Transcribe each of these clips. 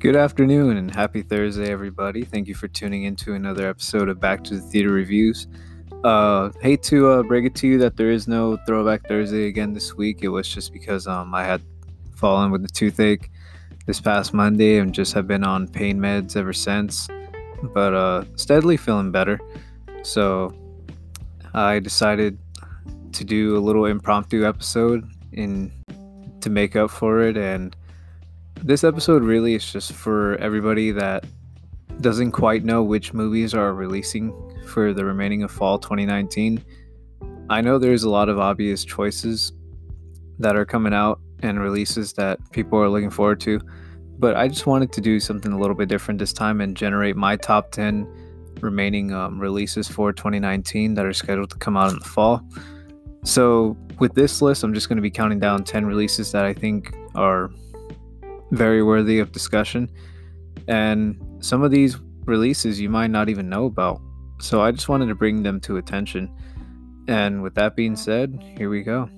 Good afternoon and happy Thursday, everybody. Thank you for tuning in to another episode of Back to the Theater Reviews. Uh, hate to uh, break it to you that there is no Throwback Thursday again this week. It was just because um, I had fallen with a toothache this past Monday and just have been on pain meds ever since, but uh, steadily feeling better. So I decided to do a little impromptu episode in to make up for it and this episode really is just for everybody that doesn't quite know which movies are releasing for the remaining of fall 2019. I know there's a lot of obvious choices that are coming out and releases that people are looking forward to, but I just wanted to do something a little bit different this time and generate my top 10 remaining um, releases for 2019 that are scheduled to come out in the fall. So, with this list, I'm just going to be counting down 10 releases that I think are very worthy of discussion. And some of these releases you might not even know about. So I just wanted to bring them to attention. And with that being said, here we go.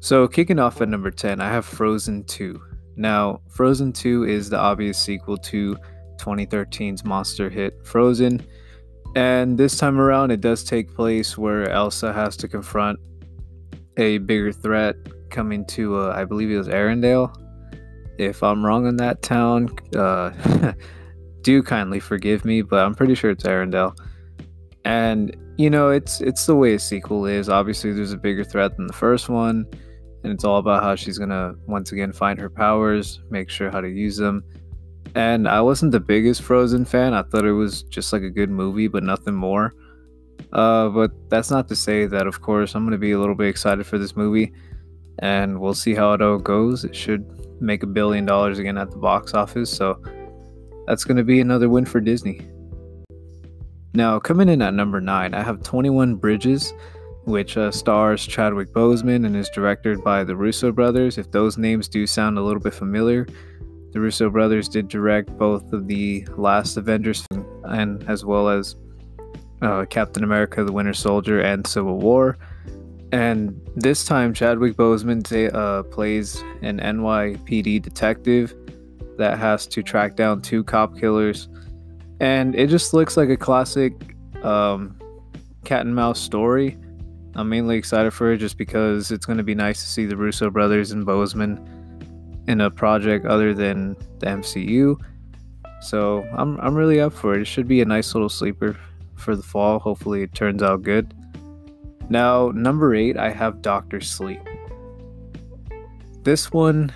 So, kicking off at number 10, I have Frozen 2. Now, Frozen 2 is the obvious sequel to 2013's monster hit Frozen. And this time around, it does take place where Elsa has to confront a bigger threat coming to, uh, I believe it was Arendelle. If I'm wrong on that town, uh, do kindly forgive me, but I'm pretty sure it's Arendelle. And you know, it's it's the way a sequel is. Obviously, there's a bigger threat than the first one, and it's all about how she's gonna once again find her powers, make sure how to use them. And I wasn't the biggest Frozen fan. I thought it was just like a good movie, but nothing more. Uh, but that's not to say that, of course, I'm gonna be a little bit excited for this movie, and we'll see how it all goes. It should make a billion dollars again at the box office. So that's going to be another win for Disney. Now, coming in at number nine, I have 21 Bridges, which uh, stars Chadwick Boseman and is directed by the Russo brothers. If those names do sound a little bit familiar, the Russo brothers did direct both of the last Avengers and as well as uh, Captain America: The Winter Soldier and Civil War. And this time, Chadwick Boseman uh, plays an NYPD detective that has to track down two cop killers. And it just looks like a classic um, cat and mouse story. I'm mainly excited for it just because it's going to be nice to see the Russo brothers and Boseman in a project other than the MCU. So I'm, I'm really up for it. It should be a nice little sleeper for the fall. Hopefully, it turns out good. Now, number eight, I have Doctor Sleep. This one,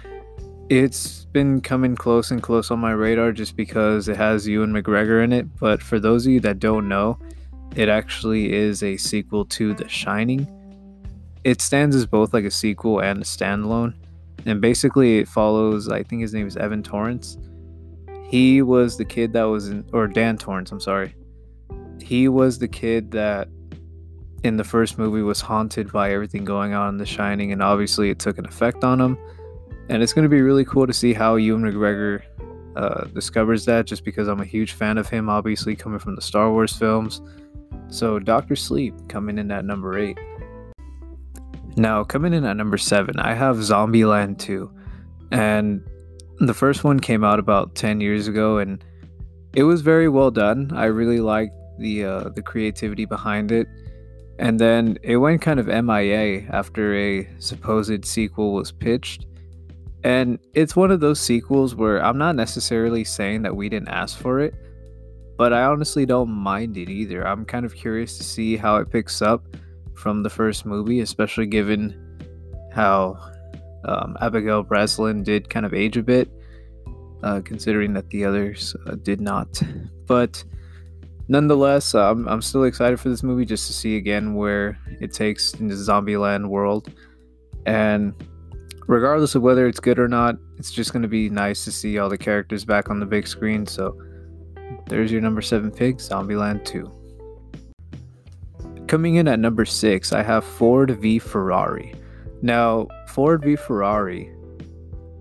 it's been coming close and close on my radar just because it has Ewan McGregor in it. But for those of you that don't know, it actually is a sequel to The Shining. It stands as both like a sequel and a standalone. And basically, it follows, I think his name is Evan Torrance. He was the kid that was in, or Dan Torrance, I'm sorry. He was the kid that in the first movie was haunted by everything going on in The Shining, and obviously it took an effect on him. And it's going to be really cool to see how Ewan McGregor uh, discovers that, just because I'm a huge fan of him, obviously coming from the Star Wars films. So Doctor Sleep coming in at number eight. Now coming in at number seven, I have Zombieland 2, and the first one came out about 10 years ago, and it was very well done. I really liked the uh, the creativity behind it and then it went kind of MIA after a supposed sequel was pitched. And it's one of those sequels where I'm not necessarily saying that we didn't ask for it, but I honestly don't mind it either. I'm kind of curious to see how it picks up from the first movie, especially given how um, Abigail Breslin did kind of age a bit, uh, considering that the others uh, did not. But nonetheless, uh, I'm, I'm still excited for this movie just to see again where it takes in the Zombieland world. And regardless of whether it's good or not, it's just going to be nice to see all the characters back on the big screen. So there's your number seven pick, Zombieland 2. Coming in at number six, I have Ford v Ferrari. Now, Ford v Ferrari,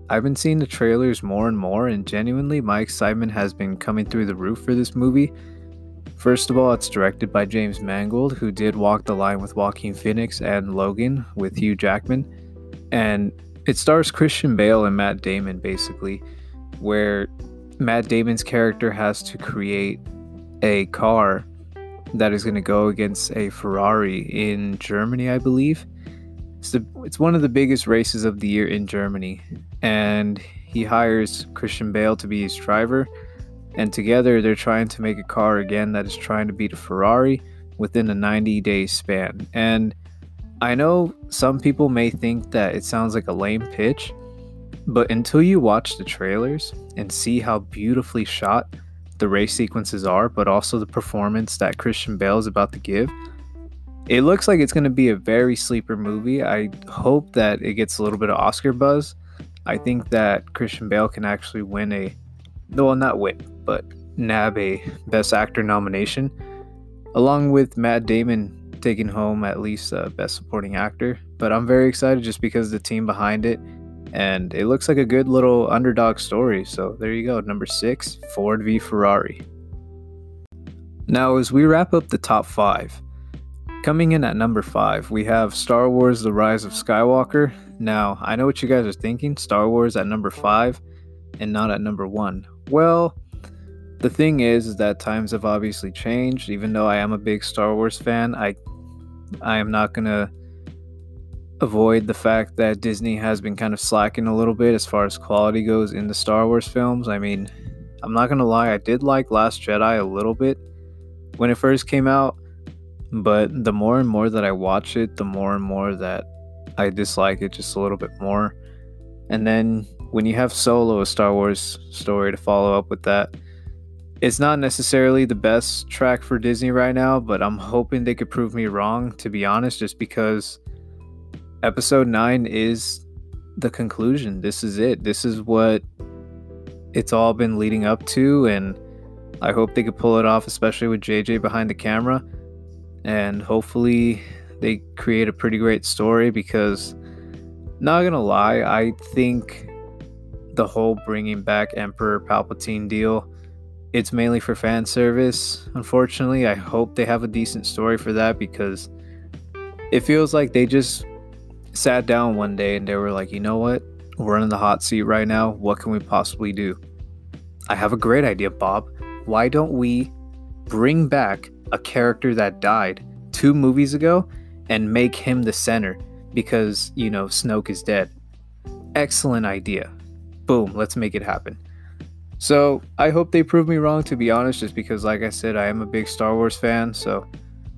I've been seeing the trailers more and more, and genuinely, my excitement has been coming through the roof for this movie First of all, it's directed by James Mangold, who did Walk the Line with Joaquin Phoenix and Logan with Hugh Jackman. And it stars Christian Bale and Matt Damon, basically. where Matt Damon's character has to create a car that is going to go against a Ferrari in Germany, I believe. It's, the, it's one of the biggest races of the year in Germany. And he hires Christian Bale to be his driver. And together they're trying to make a car again that is trying to beat a Ferrari within a 90 day span. And I know some people may think that it sounds like a lame pitch, but until you watch the trailers and see how beautifully shot the race sequences are, but also the performance that Christian Bale is about to give, it looks like it's going to be a very sleeper movie. I hope that it gets a little bit of Oscar buzz. I think that Christian Bale can actually win a, well, not win, but nab a Best Actor nomination, along with Matt Damon taking home at least uh, Best Supporting Actor. But I'm very excited just because the team behind it, and it looks like a good little underdog story. So there you go, number six, Ford v Ferrari. Now, as we wrap up the top five, coming in at number five, we have Star Wars The Rise of Skywalker. Now, I know what you guys are thinking Star Wars at number five and not at number one. Well, the thing is, is that times have obviously changed. Even though I am a big Star Wars fan, I I am not gonna avoid the fact that Disney has been kind of slacking a little bit as far as quality goes in the Star Wars films. I mean, I'm not gonna lie, I did like Last Jedi a little bit when it first came out, but the more and more that I watch it, the more and more that I dislike it just a little bit more. And then when you have Solo, a Star Wars story to follow up with that, it's not necessarily the best track for Disney right now, but I'm hoping they could prove me wrong, to be honest, just because episode 9 is the conclusion. This is it. This is what it's all been leading up to, and I hope they could pull it off, especially with JJ behind the camera. And hopefully, they create a pretty great story because, not gonna lie, I think the whole bringing back Emperor Palpatine deal it's mainly for fan service. Unfortunately, I hope they have a decent story for that because it feels like they just sat down one day and they were like, you know what? We're in the hot seat right now. What can we possibly do? I have a great idea, Bob. Why don't we bring back a character that died two movies ago and make him the center because, you know, Snoke is dead? Excellent idea. Boom, let's make it happen. So I hope they prove me wrong, to be honest, just because, like I said, I am a big Star Wars fan. So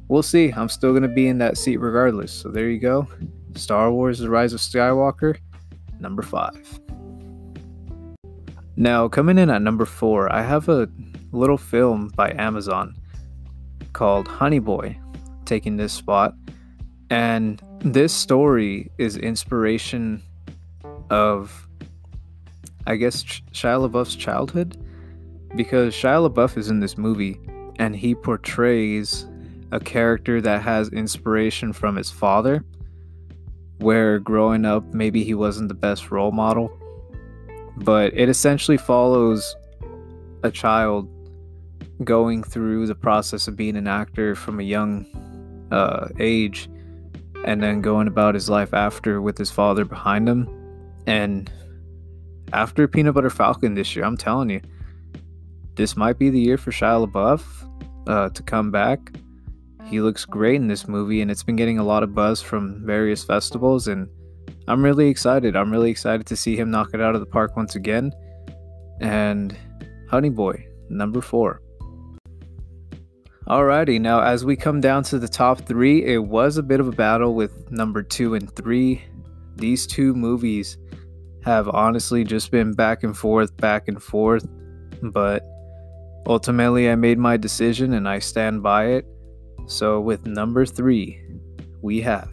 we'll see. I'm still going to be in that seat regardless. So there you go. Star Wars The Rise of Skywalker, number five. Now, coming in at number four, I have a little film by Amazon called Honey Boy taking this spot. And this story is inspiration of I guess, Shia LaBeouf's childhood? Because Shia LaBeouf is in this movie and he portrays a character that has inspiration from his father, where growing up, maybe he wasn't the best role model, but it essentially follows a child going through the process of being an actor from a young uh, age and then going about his life after with his father behind him. And after Peanut Butter Falcon this year, I'm telling you, this might be the year for Shia LaBeouf uh, to come back. He looks great in this movie, and it's been getting a lot of buzz from various festivals, and I'm really excited. I'm really excited to see him knock it out of the park once again. And Honey Boy, number four. Alrighty, now as we come down to the top three, it was a bit of a battle with number two and three. These two movies have honestly just been back and forth, back and forth. But ultimately, I made my decision and I stand by it. So, with number three, we have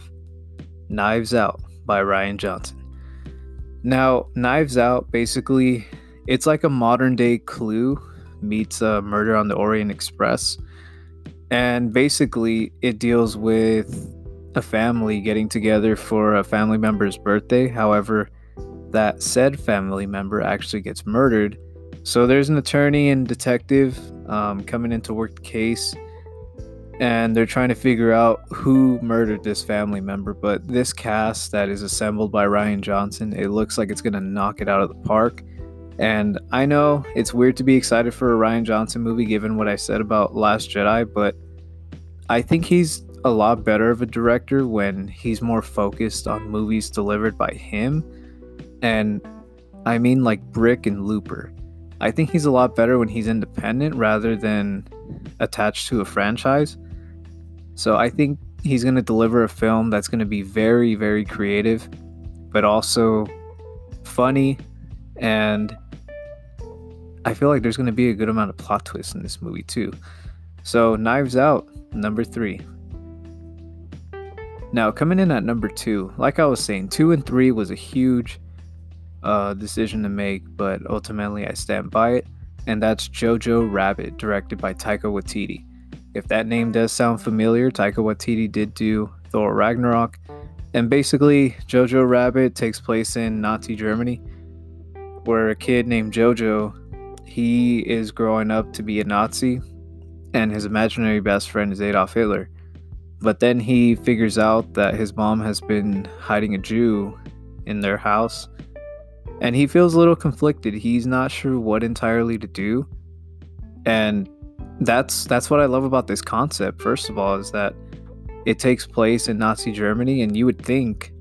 Knives Out by Rian Johnson. Now, Knives Out basically, it's like a modern day clue meets a murder on the Orient Express. And basically, it deals with a family getting together for a family member's birthday. However, that said family member actually gets murdered. So there's an attorney and detective um, coming in to work the case, and they're trying to figure out who murdered this family member. But this cast that is assembled by Rian Johnson, it looks like it's gonna knock it out of the park. And I know it's weird to be excited for a Rian Johnson movie given what I said about Last Jedi, but I think he's a lot better of a director when he's more focused on movies delivered by him. And I mean, like Brick and Looper. I think he's a lot better when he's independent rather than attached to a franchise. So I think he's going to deliver a film that's going to be very, very creative, but also funny. And I feel like there's going to be a good amount of plot twists in this movie, too. So, Knives Out, number three. Now, coming in at number two, like I was saying, two and three was a huge uh, decision to make, but ultimately I stand by it, and that's Jojo Rabbit, directed by Taika Waititi. If that name does sound familiar, Taika Waititi did do Thor Ragnarok, and basically, Jojo Rabbit takes place in Nazi Germany, where a kid named Jojo he is growing up to be a Nazi, and his imaginary best friend is Adolf Hitler. But then he figures out that his mom has been hiding a Jew in their house. And he feels a little conflicted. He's not sure what entirely to do. And that's that's what I love about this concept. First of all, is that it takes place in Nazi Germany and you would think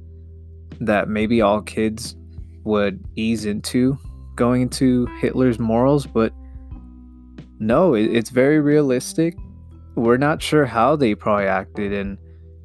that maybe all kids would ease into going into Hitler's morals, but no, it, it's very realistic we're not sure how they probably acted, and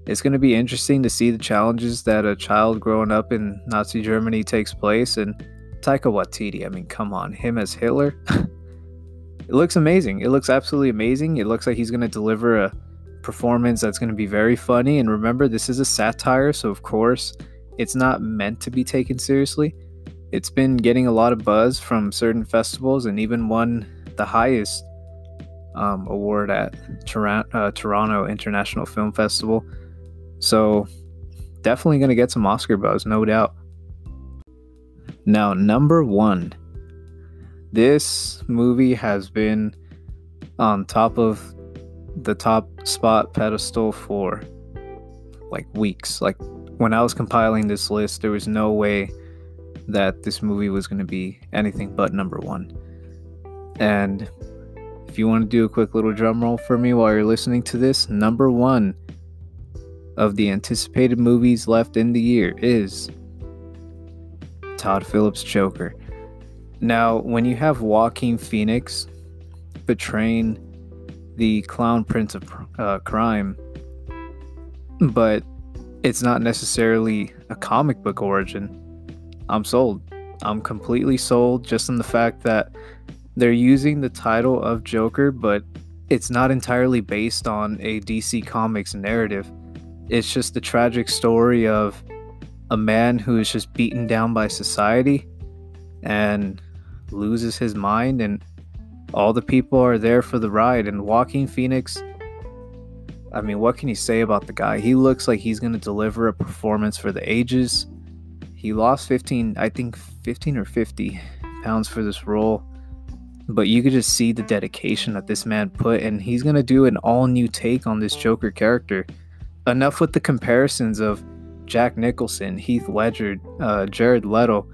it's going to be interesting to see the challenges that a child growing up in Nazi Germany takes place. And Taika Waititi, I mean, come on, him as Hitler. it looks amazing. It looks absolutely amazing. It looks like he's going to deliver a performance that's going to be very funny. And remember, this is a satire, so of course, it's not meant to be taken seriously. It's been getting a lot of buzz from certain festivals and even won the highest um, award at Tor- uh, Toronto International Film Festival. So definitely going to get some Oscar buzz, no doubt. Now, number one, this movie has been on top of the top spot pedestal for like weeks. Like when I was compiling this list, there was no way that this movie was going to be anything but number one. And if you want to do a quick little drum roll for me while you're listening to this, number one of the anticipated movies left in the year is Todd Phillips' Joker. Now, when you have Joaquin Phoenix betraying the clown prince of uh, crime, but it's not necessarily a comic book origin, I'm sold. I'm completely sold just on the fact that they're using the title of Joker, but it's not entirely based on a DC Comics narrative. It's just the tragic story of a man who is just beaten down by society and loses his mind, and all the people are there for the ride. And Joaquin Phoenix, I mean, what can you say about the guy? He looks like he's going to deliver a performance for the ages. He lost 15, I think 15 or 50 pounds for this role but you could just see the dedication that this man put and he's going to do an all new take on this joker character enough with the comparisons of jack nicholson heath ledger uh, jared leto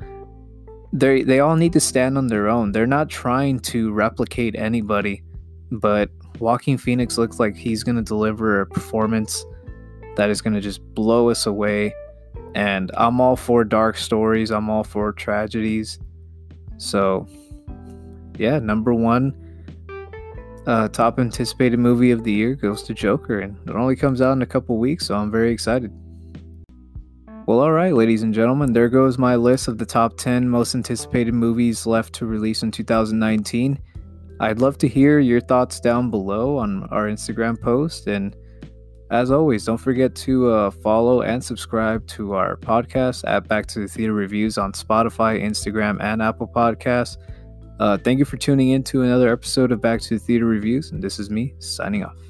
they they all need to stand on their own. They're not trying to replicate anybody but Joaquin Phoenix looks like he's going to deliver a performance that is going to just blow us away and I'm all for dark stories I'm all for tragedies. So yeah, number one uh, top anticipated movie of the year goes to Joker, and it only comes out in a couple weeks, so I'm very excited. Well, all right, ladies and gentlemen, there goes my list of the top 10 most anticipated movies left to release in 2019. I'd love to hear your thoughts down below on our Instagram post. And as always, don't forget to uh, follow and subscribe to our podcast at Back to the Theater Reviews on Spotify, Instagram, and Apple Podcasts. Uh, thank you for tuning in to another episode of Back to the Theater Reviews, and this is me signing off.